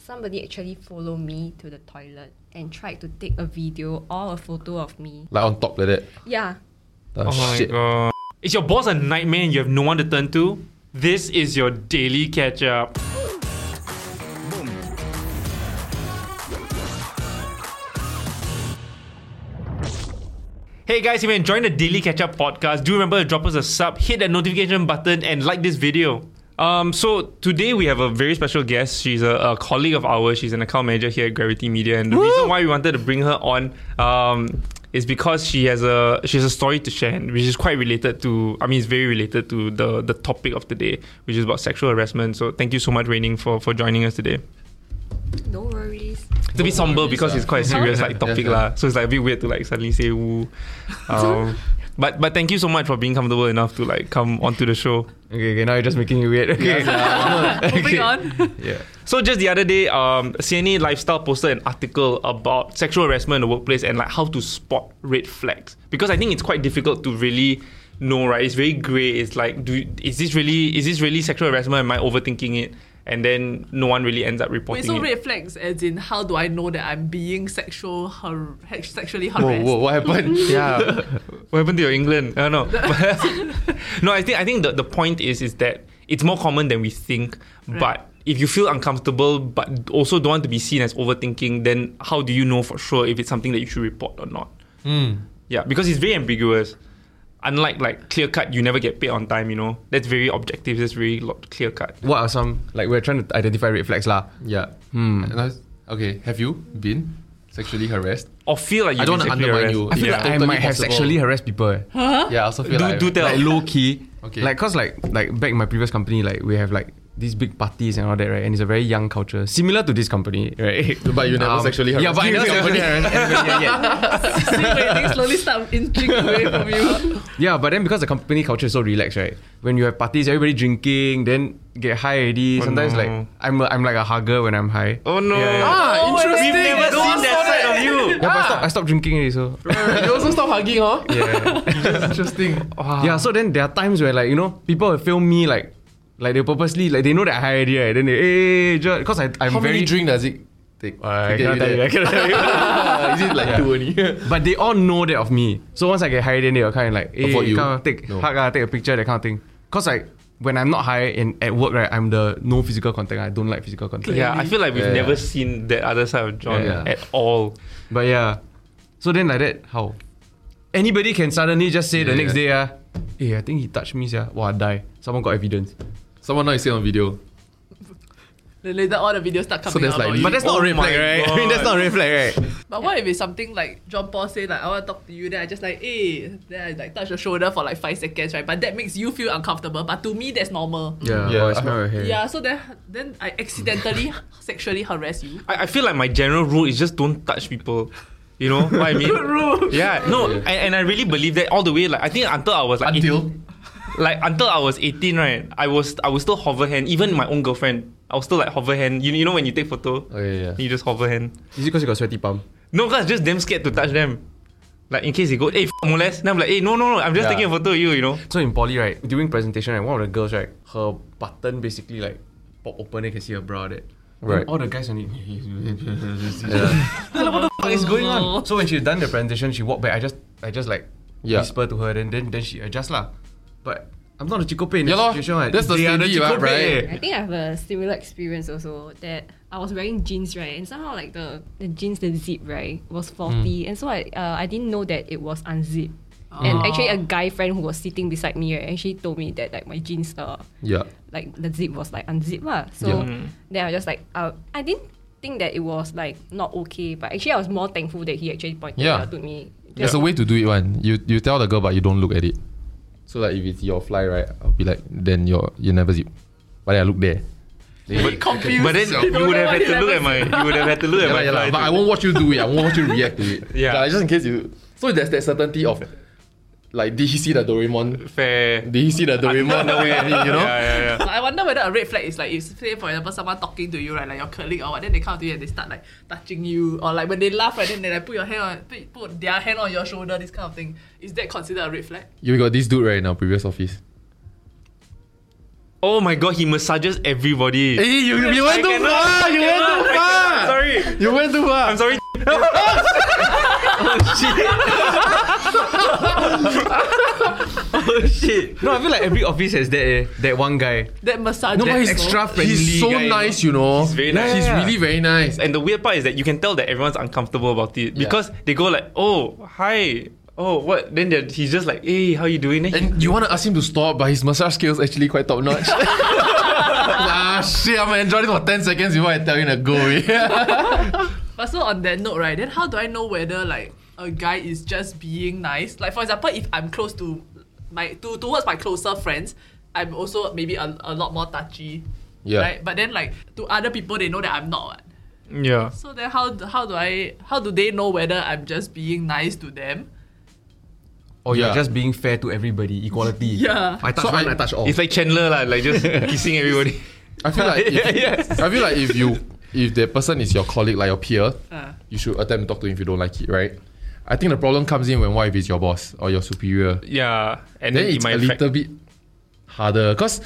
Somebody actually followed me to the toilet and tried to take a video or a photo of me. Like on top like that. Yeah. Oh, Oh my shit. god. Is your boss a nightmare and you have no one to turn to? This is your daily catch up. Hey guys, if you're enjoying the Daily Catch Up podcast, do remember to drop us a sub, hit that notification button, and like this video. Um, so today we have a very special guest. She's a, a colleague of ours. She's an account manager here at Gravity Media, and the reason why we wanted to bring her on um, is because she has a she has a story to share, which is quite related to. I mean, it's very related to the the topic of the day, which is about sexual harassment. So thank you so much, Wei Ning, for for joining us today. No worries. It's a bit somber worries, because it's quite a serious like Yeah, topic yeah. lah. So it's like a bit weird to like suddenly say woo. Um, but but thank you so much for being comfortable enough to like come onto the show. Okay, okay, now you're just making it weird. Okay. Moving on. yeah. So just the other day, um, CNA Lifestyle posted an article about sexual harassment in the workplace and like how to spot red flags. Because I think it's quite difficult to really know, right? It's very grey. It's like, do is this really is this really sexual harassment? Am I overthinking it? And then no one really ends up reporting Wait, so it. red flags as in how do I know that I'm being sexual har- sexually Whoa, harassed? whoa, what happened? yeah. what happened to your England? I don't know. no, I think I think the, the point is is that it's more common than we think. But if you feel uncomfortable but also don't want to be seen as overthinking, then how do you know for sure if it's something that you should report or not? Hmm. Yeah, because it's very ambiguous. Unlike like clear cut, you never get paid on time. You know that's very objective. That's very clear cut. What are some like we're trying to identify red flags lah? Yeah. Hmm. Was- okay, have you been sexually harassed? Or feel like you I don't wanna undermine you. I feel Yeah. like I Totally might have sexually harassed people. eh. Yeah, I also feel Do like do tell. Like low key. Okay. Like cause like like back in my previous company, like we have like these big parties and all that, right? And it's a very young culture, similar to this company, right? Um, But you never sexually Yeah, but I never sexually harassed anybody yet. See when slowly start inching away from you. Yeah, but then because the company culture is so relaxed, right? When you have parties, everybody drinking, then get high already. Oh, Sometimes no. like I'm a, I'm like a hugger when I'm high. Oh no! Yeah, yeah. Ah, interesting. We've never Go seen that side of you. Yeah, but I stopped, I stopped drinking already, so you also stop hugging, huh? yeah. Interesting. Yeah, so then there are times where like you know people will film me like like they purposely like they know that I high already, right? Then they hey, because I I'm How very many drink does it take? I to get cannot tell you, I cannot tell you. Is it like two only? But they all know that of me. So once I get high, then they will kind of like, hey, Avoid you? kind of take No. hug, ah, take a picture, that kind of thing. Cause like when I'm not high and at work, right, I'm the no physical contact. I don't like physical contact. Yeah, I feel like we've Yeah, never yeah. seen that other side of John Yeah. at all. But yeah, so then like that, how? Anybody can suddenly just say the Yeah, next yeah. day, ah, hey, I think he touched me, yeah. Wow, I die. Someone got evidence. Someone now you see on video. Then later all the videos start coming So there's out like about. But that's not Oh a red flag, right? I mean, that's not a red flag, right? But what if it's something like John Paul say like I want to talk to you, then I just like hey, then I like touch your shoulder for like five seconds, right? But that makes you feel uncomfortable. But to me, that's normal. Yeah, Yeah. oh, I smell your hair. Yeah, so then then I accidentally sexually harass you. I, I feel like my general rule is just don't touch people. You know what I mean? Good rule. Yeah, no, and, and I really believe that all the way. Like I think until I was like Until? Like until I was 18, right? I was I was still hover hand. Even my own girlfriend, I was still like hover hand. You, you know when you take photo, Oh, yeah, yeah. you just hover hand. Is it because you got sweaty palm? No, cause just damn scared to touch them. Like in case they go, hey, f- molest. Then I'm like, hey, no, no, no. I'm just Yeah. taking a photo of you. You know. So in poly, right, during presentation, right, one of the girls, right, her button basically like pop open, you can see her bra there. Right. All the guys on it. Then what the fuck is going on? So when she done the presentation, she walked back. I just, I just like Yeah. whisper to her, then then then she adjust lah. But I'm not a chico pain. Yeah lor. situation, right? That's the They are right, right? I think I have a similar experience also that I was wearing jeans right and somehow like the, the jeans the zip right was faulty and so I uh, I didn't know that it was unzipped. And actually a guy friend who was sitting beside me right, actually told me that like my jeans uh Yeah. like the zip was like unzipped lah. So Yeah. then I was just like uh, I didn't think that it was like not okay, but actually I was more thankful that he actually pointed Yeah. it out to me. There's a way to do it one. You you tell the girl but you don't look at it. So like if it's your fly right, I'll be like then your you never zip. But then I look there. confused. But then Don't you would have had to look at my you would have had to look at Yeah, my yeah, fly but I won't watch you do it. I won't watch you react to it. Yeah. Like, just in case you. So there's that certainty of, like, did he see the Doraemon? fair. Did he see the Doraemon the way you know? Yeah, yeah, yeah. I wonder whether a red flag is like if say for example someone talking to you right like your colleague or what then they come to you and they start like touching you or like when they laugh right then they like put your hand on put, put their hand on your shoulder this kind of thing is that considered a red flag? You got this dude right in our previous office. Oh my god, he massages everybody. Hey, you, you went I too cannot, far! I You went too far! cannot, Sorry. You went too far! I'm sorry. oh shit. No, I feel like every office has that eh, that one guy. That massage No, but he's extra friendly. He's so guy, nice, you know. He's very nice. He's Yeah. really very nice. And the weird part is that you can tell that everyone's uncomfortable about it Yeah. because they go like, "Oh, hi." Oh, what? Then he's just like, "Hey, how you doing?" Then he- And you want to ask him to stop, but his massage skills actually quite top notch. ah shit, I'm gonna enjoy this for 10 seconds before I tell you to go away. But so on that note, right, then how do I know whether like a guy is just being nice? Like for example, if I'm close to my to towards my closer friends, I'm also maybe a, a lot more touchy. Yeah. Right? But then like to other people they know that I'm not. yeah. So then how how do I how do they know whether I'm just being nice to them? Or you're Yeah. just being fair to everybody, equality. Yeah. I touch So one, I- I, touch all. It's like Chandler, lah, like just kissing everybody. I feel like if, Yeah, yeah. I feel like if you if the person is your colleague, like your peer, Uh. you should attempt to talk to him if you don't like it, right? I think the problem comes in when what if it's your boss or your superior. Yeah, and then then, it it's might a little bit harder because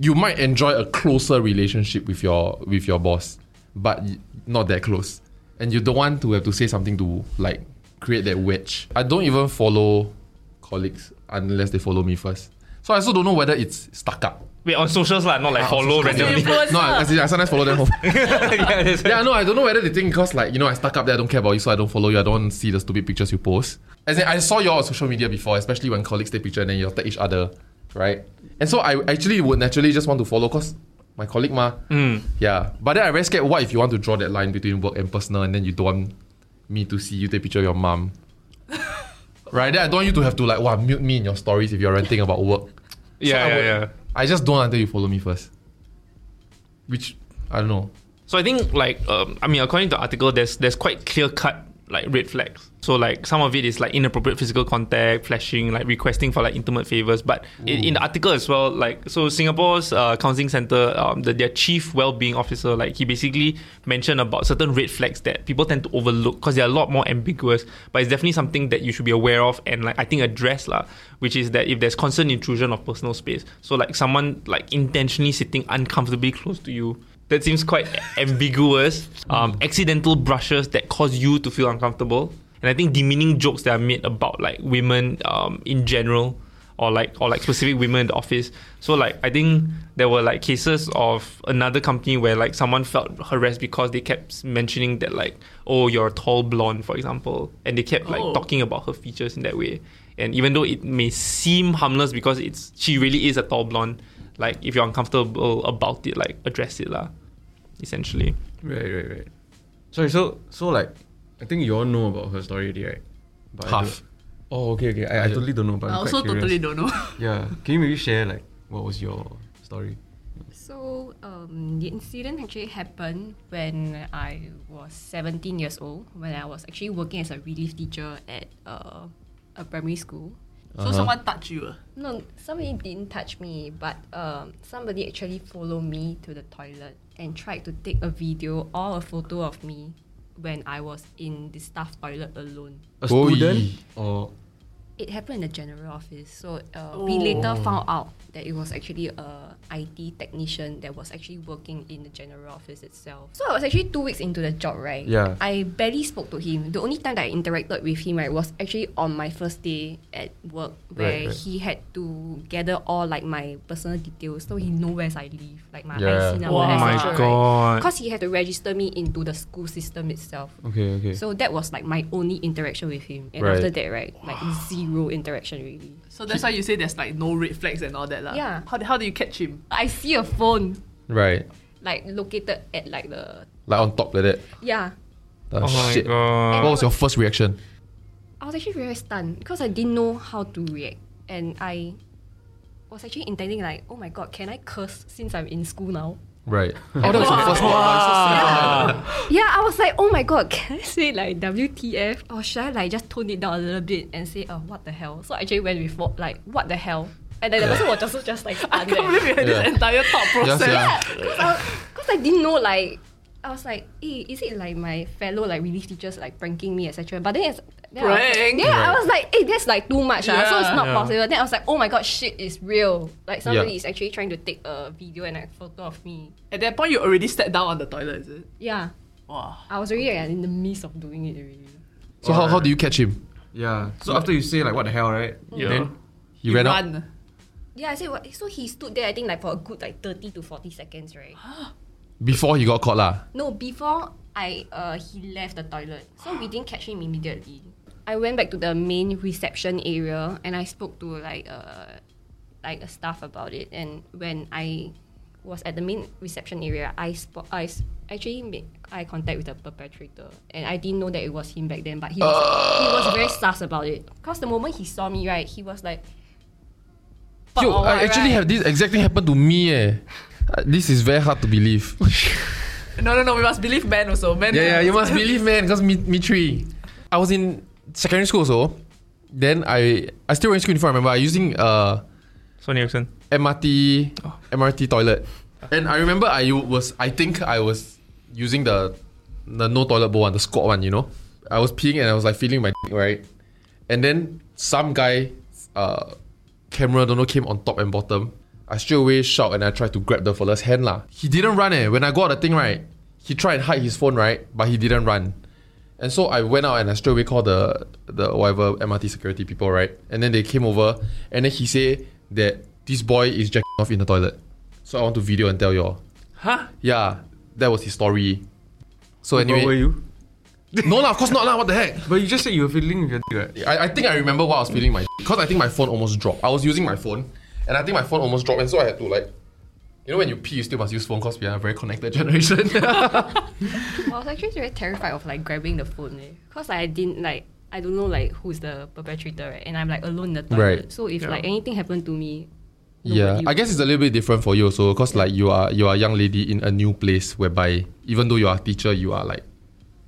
you might enjoy a closer relationship with your with your boss, but not that close, and you don't want to have to say something to like create that wedge. I don't even follow colleagues unless they follow me first, so I also don't know whether it's stuck up. Wait, on socials lah, not like ah, follow randomly. Influencer. No, I, I sometimes follow them home. yeah, that's yeah, no, I don't know whether they think because like you know I stuck up there, I don't care about you, so I don't follow you. I don't see the stupid pictures you post. As in, I saw you on social media before, especially when colleagues take picture and then you tag each other, right? And so I actually would naturally just want to follow because my colleague ma. Mm. Yeah, but then I very scared. What if you want to draw that line between work and personal, and then you don't want me to see you take picture of your mom? right? Then I don't want you to have to like wow mute me in your stories if you're ranting about work. yeah, I yeah, would- yeah. I just don't until you follow me first. Which I don't know. So I think like um, I mean according to the article there's there's quite clear cut like red flags. So like some of it is like inappropriate physical contact, flashing, like requesting for like intimate favors. But in, in the article as well, like so Singapore's uh, counselling center, um, the, their chief well-being officer, like he basically mentioned about certain red flags that people tend to overlook because they're a lot more ambiguous. But it's definitely something that you should be aware of and like I think address lah, which is that if there's constant intrusion of personal space, so like someone like intentionally sitting uncomfortably close to you that seems quite ambiguous. Um, accidental brushes that cause you to feel uncomfortable, and I think demeaning jokes that are made about like women um, in general, or like or like specific women in the office. So like I think there were like cases of another company where like someone felt harassed because they kept mentioning that like oh you're a tall blonde for example, and they kept like Oh. talking about her features in that way. And even though it may seem harmless because it's she really is a tall blonde, like if you're uncomfortable about it, like address it lah. Essentially. Right, right, right. Sorry, so so like I think you all know about her story already, right? But Half. Oh, okay, okay. I, I totally don't know, but I I'm also quite curious. totally don't know. Yeah, can you maybe share like what was your story? So um, the incident actually happened when I was 17 years old, when I was actually working as a relief teacher at uh, a primary school. So someone touched you. ah? No, somebody didn't touch me, but um, somebody actually followed me to the toilet and tried to take a video or a photo of me when I was in the staff toilet alone. A Oi. student or It happened in the general office. So uh, we later found out that it was actually a IT technician that was actually working in the general office itself. So I was actually two weeks into the job, right? Yeah. I barely spoke to him. The only time that I interacted with him, right, was actually on my first day at work, where Right, right. he had to gather all like my personal details, so he know where I live, like my Yeah. IC number, Oh my etc. God. Because he had to register me into the school system itself. okay, okay. So that was like my only interaction with him. And Right. after that, right, like zero interaction really. So that's why you say there's like no red flags and all that lah. Yeah. How, how do you catch him? I see a phone Right. like located at like the Like on top like that. yeah. Oh, Oh my shit. god. What was your first reaction? I was actually very stunned because I didn't know how to react, and I was actually intending like, oh my god, can I curse since I'm in school now? Right. Oh, that was your first one. Yeah, I was like, oh my god, can I say like WTF? Or should I like just tone it down a little bit and say, oh, what the hell? So I actually went with what, like, what the hell? And then the person was also just like, I can't believe you had this entire thought Yes, process. yeah. Because I didn't know, like, I was like, hey, is it like my fellow like relief teachers like pranking me, etc. But then it's then I was like- Prank? yeah, I was like, hey, that's like too much, ah, so it's not Yeah. possible. Then I was like, oh my god, shit is real. Like somebody Yeah. is actually trying to take a video and a photo of me. At that point, you already sat down on the toilet, is it? Yeah, Wow. I was already like, in the midst of doing it already. So how, how do you catch him? Yeah. So after you say like what the hell, right? Yeah. Then He ran out. Yeah, I said what? So he stood there, I think like for a good like thirty to forty seconds, right? Before he got caught lah. No, before I uh he left the toilet, so we didn't catch him immediately. I went back to the main reception area and I spoke to like uh like a staff about it. And when I was at the main reception area, I spot I actually made eye contact with the perpetrator, and I didn't know that it was him back then. But he was he was very sus about it. Cause the moment he saw me, right, he was like. Yo, "Oh, I actually right?" have this exactly happened to me eh. Uh, this is very hard to believe. No, no, no. We must believe men also. Men. Yeah, yeah, you must believe, man, because me, me three. I was in secondary school also. Then I, I still wearing school uniform. I remember I using uh Sony Ericsson. MRT, MRT toilet, and I remember I was, I think I was using the, the no toilet bowl one, the squat one. You know, I was peeing and I was like feeling my dick, right, and then some guy, uh, camera don't know came on top and bottom. I straight away shout and I tried to grab the fella's hand lah. He didn't run eh. When I got the thing right, he tried and hide his phone right, but he didn't run. And so I went out and I straight away called the the whatever MRT security people right, and then they came over and then he said that this boy is jacking off in the toilet. So I want to video and tell y'all. Huh? Yeah, that was his story. So anyway, What were you? no lah, of course not lah. What the heck? But you just said you were feeling your dick, right? I, I think I remember what I was feeling my because I think my phone almost dropped. I was using my phone and I think my phone almost dropped, and so I had to like, you know, when you pee, you still must use phone because we are a very connected generation. I was actually very terrified of like grabbing the phone, eh? Cause I didn't like I don't know like who's the perpetrator, right? And I'm like alone in the toilet. Right. So if Yeah. like anything happened to me, yeah, nobody I guess it's a little bit different for you also because like you are you are a young lady in a new place whereby even though you are a teacher, you are like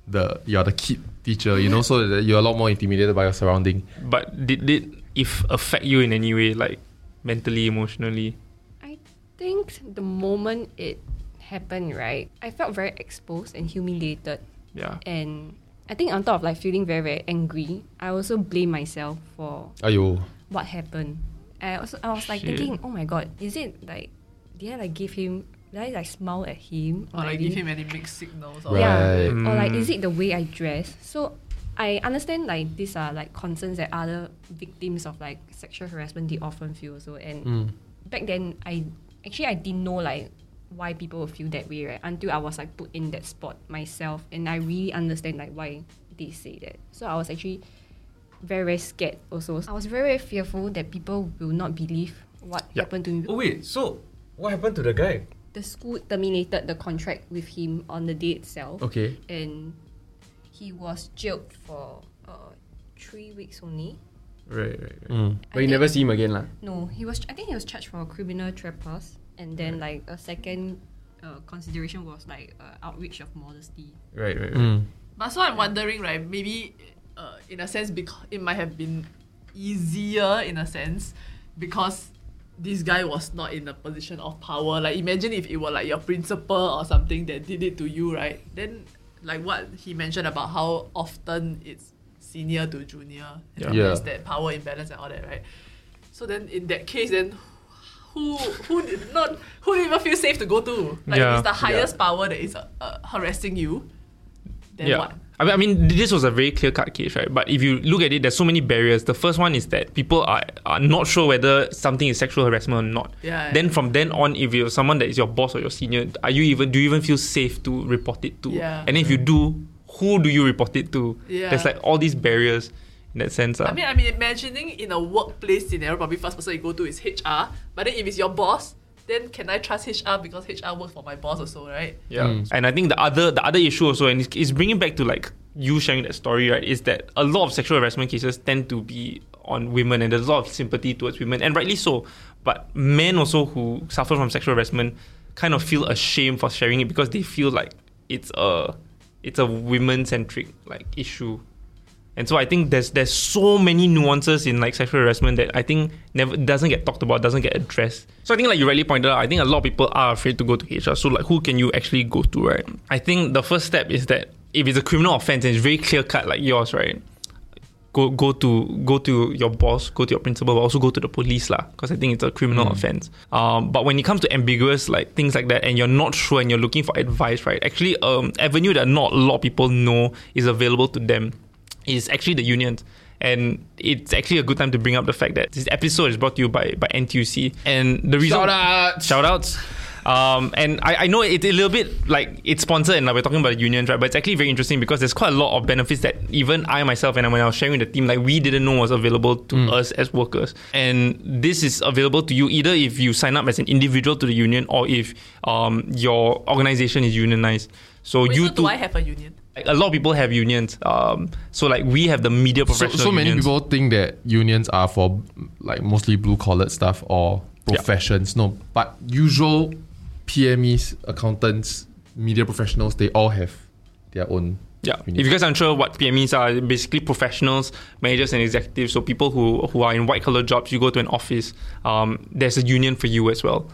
the you are the kid teacher, you know, so you're a lot more intimidated by your surrounding. But did it if affect you in any way, like mentally, emotionally? I think the moment it happened, right, I felt very exposed and humiliated. Yeah. And I think on top of like feeling very, very angry, I also blame myself for Ayo. what happened. I also I was like Shit. thinking, oh my god, is it like did I like give him did I like smile at him? Or like I give him any mixed signals. Or Right. Yeah. Mm. Or like, is it the way I dress? So I understand like these are like concerns that other victims of like sexual harassment they often feel so and Mm. back then I actually I didn't know like why people would feel that way right until I was like put in that spot myself and I really understand like why they say that. So I was actually very very scared also. I was very, very fearful that people will not believe what Yeah. happened to me. Oh wait, so what happened to the guy? The school terminated the contract with him on the day itself Okay. and he was jailed for uh, three weeks only. Right, right, right. Mm. But you never see him again, lah. No, he was. I think he was charged for criminal trespass, and then like a second uh, consideration was like uh, outrage of modesty. Right, right, right. Mm. But so I'm wondering, right? Maybe, uh, in a sense, because it might have been easier in a sense because this guy was not in a position of power. Like imagine if it were like your principal or something that did it to you, right? Then like what he mentioned about how often it's senior to junior, and Yeah. there's that power imbalance and all that, right? So then in that case, then who who did not who do you even feel safe to go to? Like Yeah. it's the highest power that is uh, uh, harassing you. Then yeah. what? I mean, I mean, this was a very clear cut case, right? But if you look at it, there's so many barriers. The first one is that people are, are not sure whether something is sexual harassment or not. Yeah, Then yeah. from then on, if you're someone that is your boss or your senior, are you even do you even feel safe to report it to? Yeah. And if you do, who do you report it to? Yeah. There's like all these barriers in that sense. ah. I mean, I mean, imagining in a workplace scenario, probably first person you go to is HR. But then if it's your boss, then can I trust HR because HR works for my boss also, right? Yeah, Mm. and I think the other the other issue also, and it's, it's bringing back to like you sharing that story, right? Is that a lot of sexual harassment cases tend to be on women, and there's a lot of sympathy towards women, and rightly so. But men also who suffer from sexual harassment kind of feel ashamed for sharing it because they feel like it's a it's a women centric like issue. And so I think there's there's so many nuances in like sexual harassment that I think never doesn't get talked about, doesn't get addressed. So I think like you rightly pointed out, I think a lot of people are afraid to go to HR. So like who can you actually go to, right? I think the first step is that if it's a criminal offense and it's very clear cut like yours, right? Go go to go to your boss, go to your principal, but also go to the police lah. Because I think it's a criminal offense. Um, but when it comes to ambiguous like things like that, and you're not sure and you're looking for advice, right? Actually, um, avenue that not a lot of people know is available to them is actually the unions. And it's actually a good time to bring up the fact that this episode is brought to you by, by NTUC. And the reason Shout outs! shout outs. Um, and I, I know it's a little bit like it's sponsored and like we're talking about the unions, right? But it's actually very interesting because there's quite a lot of benefits that even I myself and when I was sharing with the team, like we didn't know was available to us as workers. And this is available to you either if you sign up as an individual to the union or if um, your organization is unionized. So Wait, you so too. I have a union? Like, a lot of people have unions. Um, so like we have the media So, professional so many unions. people think that unions are for like mostly blue collar stuff or professions. No, but usual PMEs, accountants, media professionals, they all have their own. Yeah. unions. If you guys aren't sure what PMEs are, basically professionals, managers, and executives. So people who who are in white collar jobs, you go to an office. Um, there's a union for you as well.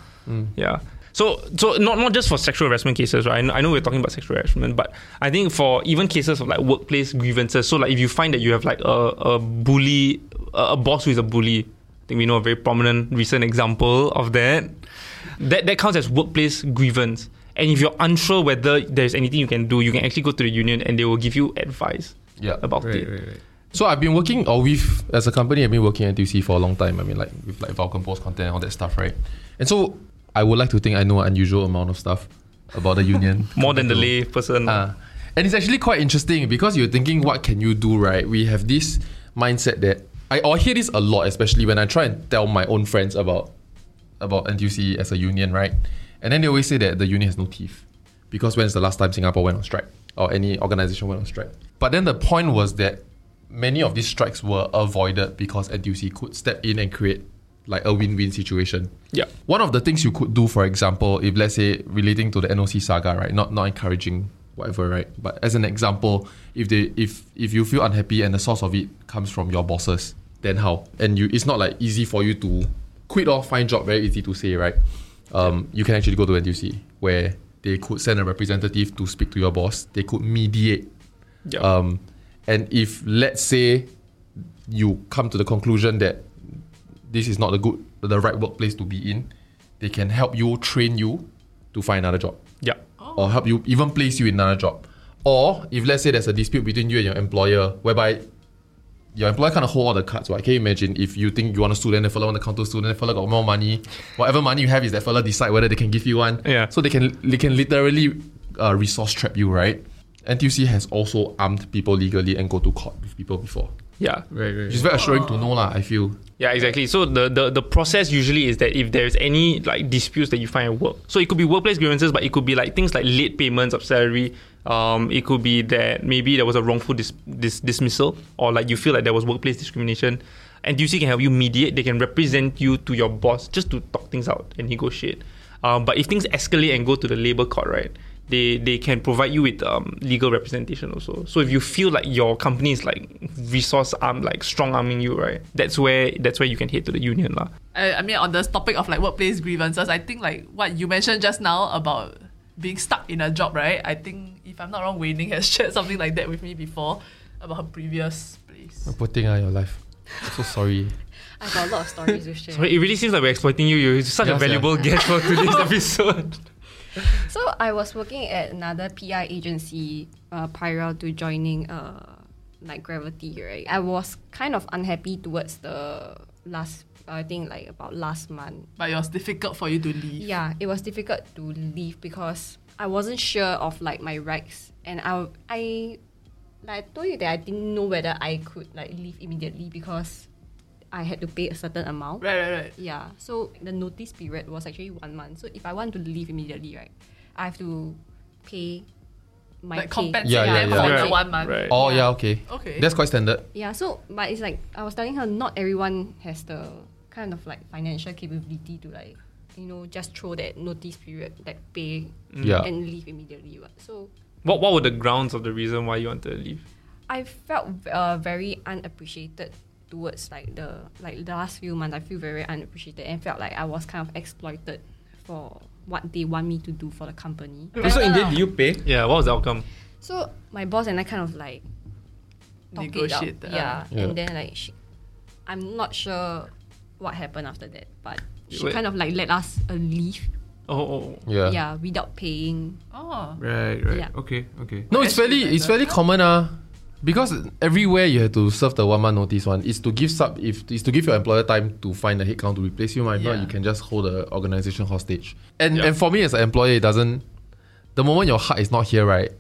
Yeah. So so not not just for sexual harassment cases, right? I know, I know we're talking about sexual harassment, but I think for even cases of like workplace grievances. So like if you find that you have like a, a bully, a, a boss who is a bully. I think we know a very prominent recent example of that. That that counts as workplace grievance. And if you're unsure whether there's anything you can do, you can actually go to the union and they will give you advice Yeah. about Right, it. right, right. So I've been working, or we've, as a company, I've been working at NTUC for a long time. I mean, like with like Vulcan Post content and all that stuff, right? And so I would like to think I know an unusual amount of stuff about the union. More than the lay person. Ah. and it's actually quite interesting because you're thinking, what can you do, right? We have this mindset that I, I hear this a lot, especially when I try and tell my own friends about about NTUC as a union, right? And then they always say that the union has no teeth because when's the last time Singapore went on strike or any organization went on strike? But then the point was that many of these strikes were avoided because NTUC could step in and create like a win-win situation. Yeah. One of the things you could do, for example, if let's say relating to the NOC saga, right? Not not encouraging whatever, right? But as an example, if they if if you feel unhappy and the source of it comes from your bosses, then how? And you it's not like easy for you to quit or find job, very easy to say, right? Um, you can actually go to NTUC where they could send a representative to speak to your boss. They could mediate Yeah. um, and if let's say you come to the conclusion that this is not the good, the right workplace to be in, they can help you train you to find another job, yeah. or help you even place you in another job. Or if let's say there's a dispute between you and your employer, whereby your employer kind of hold all the cards, right? Can you imagine if you think you want a student, the fella want to counter student, the fella got more money, whatever money you have is that fella decide whether they can give you one. Yeah. So they can they can literally uh, resource trap you, right? NTUC has also armed people legally and go to court with people before. Yeah. Right, right. Which is very assuring to know, lah. I feel. Yeah, exactly. So the, the, the process usually is that if there's any like disputes that you find at work, so it could be workplace grievances, but it could be like things like late payments of salary. Um, it could be that maybe there was a wrongful dis- dis- dismissal, or like you feel like there was workplace discrimination. NTUC can help you mediate. They can represent you to your boss just to talk things out and negotiate. Um, but if things escalate and go to the labor court, right? They, they can provide you with um, legal representation also. So if you feel like your company is like resource arm, like strong arming you, right? That's where that's where you can head to the union lah. I, I mean, on the topic of like workplace grievances, I think like what you mentioned just now about being stuck in a job, right? I think if I'm not wrong, Wei Ning has shared something like that with me before about her previous place. Poor thing, ah, your life. So sorry. I got a lot of stories to share. So it really seems like we're exploiting you. You're such Yeah, a sia. valuable guest for today's episode. So I was working at another PR agency uh, prior to joining uh, like Gravity, right? I was kind of unhappy towards the last, I think like about last month. But it was difficult for you to leave. Yeah, it was difficult to leave because I wasn't sure of like my rights, and I I like I told you that I didn't know whether I could like leave immediately because I had to pay a certain amount. Right, right, right. Yeah, so the notice period was actually one month. So if I want to leave immediately, right, I have to pay my Like pay. compensate Yeah, yeah, them yeah. for Right, the one month. right. Oh Yeah. yeah, okay. Okay. That's quite standard. Yeah, so but it's like I was telling her, not everyone has the kind of like financial capability to like you know just throw that notice period, like pay Yeah. and leave immediately. What so What What were the grounds of the reason why you wanted to leave? I felt uh, very unappreciated towards like the like the last few months. I feel very unappreciated and felt like I was kind of exploited for what they want me to do for the company. So in the end, did you pay? Yeah, what was the outcome? So my boss and I kind of like talk Negotiate, it out. uh, yeah. Yeah. and then like she, I'm not sure what happened after that, but she Wait. kind of like let us uh, leave. Oh, oh, Yeah. Yeah, without paying. Oh. Right, right. Yeah. Okay, okay. No, it's Actually, fairly it's that. fairly common ah. Because everywhere you have to serve the one month notice one is to give sub if is to give your employer time to find a headcount to replace you. If not, you can just hold the organization hostage. And Yeah. and for me as an employer, it doesn't. The moment your heart is not here, right?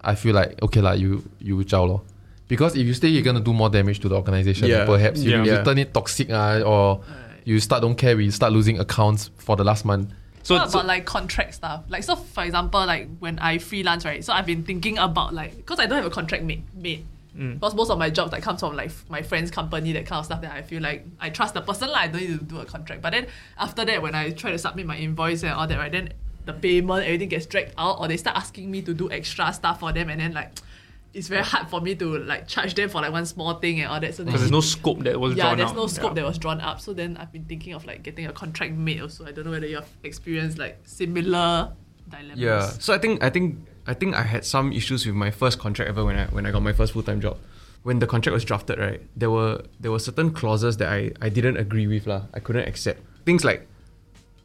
I feel like okay lah, you you chow lor. Because if you stay, you're gonna do more damage to the organization. Yeah. Perhaps you, Yeah. you turn it toxic ah, or you start don't care. We start losing accounts for the last month. So, what so about like contract stuff? Like so, for example, like when I freelance, right? So I've been thinking about like because I don't have a contract made. mate. Mm. Because most of my jobs like comes from like my friend's company, that kind of stuff. That I feel like I trust the person, like I don't need to do a contract. But then after that, when I try to submit my invoice and all that, right, then the payment everything gets dragged out, or they start asking me to do extra stuff for them, and then like it's very hard for me to like charge them for like one small thing and all that. So because there's no scope that was yeah, drawn there's out. no scope Yeah. that was drawn up. So then I've been thinking of like getting a contract mate also. I don't know whether you have experienced like similar dilemmas. Yeah. So I think I think I think I had some issues with my first contract ever when I when I got my first full time job. When the contract was drafted, right, there were there were certain clauses that I, I didn't agree with lah. I couldn't accept things like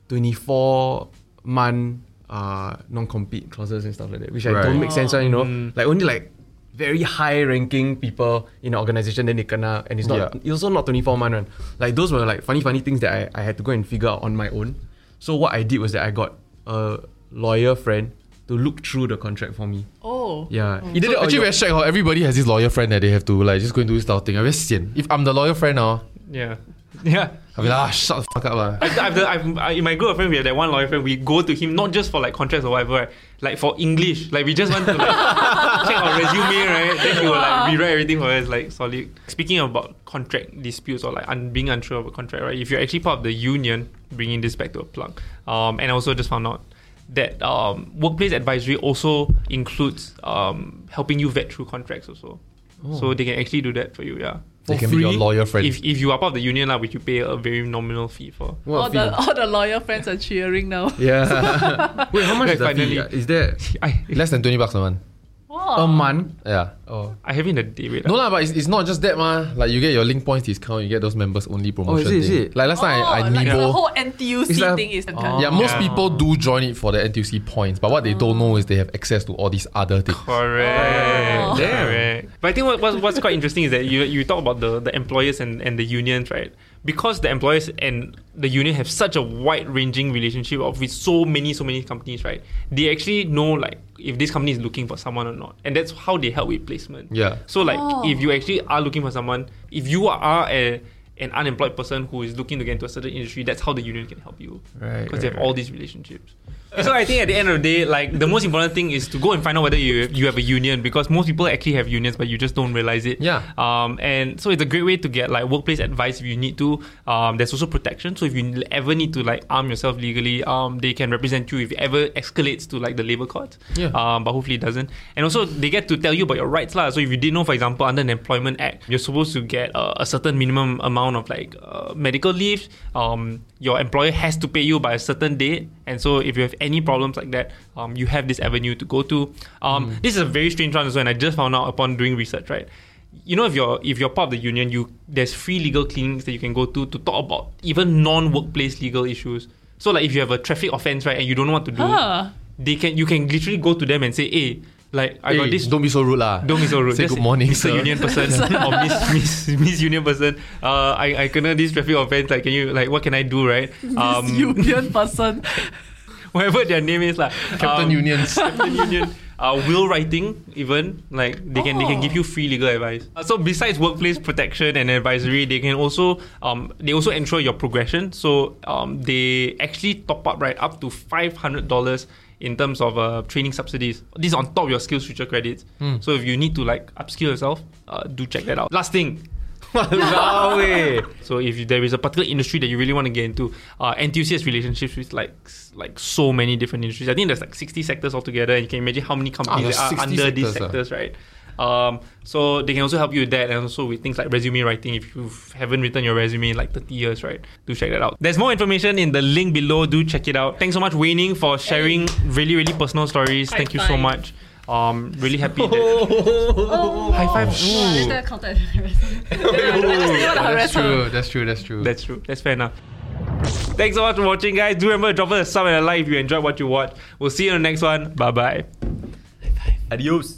twenty four month uh non compete clauses and stuff like that, which I don't make sense. ah, You know, Mm. like only like very high ranking people in an organization then they kena and it's not Yeah. it's also not 24 month one. Like those were like funny funny things that I, I had to go and figure out on my own. So what I did was that I got a lawyer friend to look through the contract for me. Oh. Yeah. Oh. He did So it actually, your- very shag. How everybody has this lawyer friend that they have to like just go and do this type of thing. I'm very sian. If I'm the lawyer friend now, Yeah. Yeah. I'll be like, ah, shut the fuck up lah. I've, I've, I've, I, in my group of friends, we have that one lawyer friend. We go to him not just for like contracts or whatever, right? like for English. Like we just want to like, check our resume, right? Then he will like rewrite everything for us, like solid. Speaking about contract disputes or like un- being unsure of a contract, right? If you're actually part of the union, bringing this back to a plug, um, and I also just found out that um, workplace advisory also includes um, helping you vet through contracts also. So they can actually do that for you, yeah. They For can be your lawyer friend. If, if you are part of the union, lah, which you pay a very nominal fee for. What All fee? the, all the lawyer friends are cheering now. Yeah. Wait, how much Like, is the fee? finally. ah? Is there I, Less than twenty bucks a month. Wow. a month? Yeah. Oh. I have it in a day rate. No lah. lah, but it's, it's not just that mah. Like you get your link points discount, you get those members only promotion. Oh, is it, is thing. it? Like last time I, I Oh, like the Nibo. whole NTUC It's like- thing is Oh. yeah, most Yeah. people do join it for the NTUC points, but what they don't know is they have access to all these other things. Correct. Oh. Correct. But I think what, what's, what's quite interesting is that you, you talk about the, the employers and, and the unions, right? Because the employers and the union have such a wide ranging relationship of with so many, so many companies, right? They actually know like if this company is looking for someone or not. And that's how they help with placement. Yeah. So like Oh. if you actually are looking for someone, if you are a an unemployed person who is looking to get into a certain industry, that's how the union can help you. Right, Because they right, have all these relationships. So I think at the end of the day, like the most important thing is to go and find out whether you you have a union because most people actually have unions, but you just don't realize it. Yeah. Um, and so it's a great way to get like workplace advice if you need to. Um, there's also protection. So if you ever need to like arm yourself legally, um, they can represent you if it ever escalates to like the labor court. Yeah. Um, but hopefully it doesn't. And also they get to tell you about your rights lah. So if you didn't know, for example, under an Employment Act, you're supposed to get uh, a certain minimum amount of like uh, medical leave. Um, your employer has to pay you by a certain date. And so if you have any problems like that, um, you have this avenue to go to. Um, This is a very strange one as well, and I just found out upon doing research, right? You know, if you're if you're part of the union, you there's free legal clinics that you can go to to talk about even non-workplace legal issues. So like if you have a traffic offense, right, and you don't know what to do, Huh. they can you can literally go to them and say, hey, like I got this don't be so rude lah. don't be so rude. Say Just good morning, Mr. sir. Union person or Miss, Miss Miss Union person. Uh, I I kena this traffic offense. Like, can you like what can I do? Right? Um, this union person. whatever their name is, like Captain Unions. Captain Union. Uh, will writing even like they can they can give you free legal advice. Uh, so besides workplace protection and advisory, they can also um they also ensure your progression. So um they actually top up right up to five hundred dollars in terms of uh, training subsidies. This is on top of your SkillsFuture credits. So if you need to like upskill yourself, uh, do check that out. Last thing. Eh. So if there is a particular industry that you really want to get into, uh, NTUC has relationships with like like so many different industries. I think there's like 60 sectors altogether, and you can imagine how many companies there are 60 under these sectors, sectors, right? Um, so they can also help you with that, and also with things like resume writing. If you haven't written your resume in like 30 years, right? Do check that out. There's more information in the link below. Do check it out. Thanks so much, Wei Ning, for sharing really really personal stories. High Thank you so five. much. Um, really happy that Oh, high five. Ooh. later counted. That's true. That's true. That's true. That's true. That's fair enough. Thanks so much for watching, guys. Do remember to drop us a sub and a like if you enjoyed what you watched. We'll see you in the next one. Bye bye. Adios.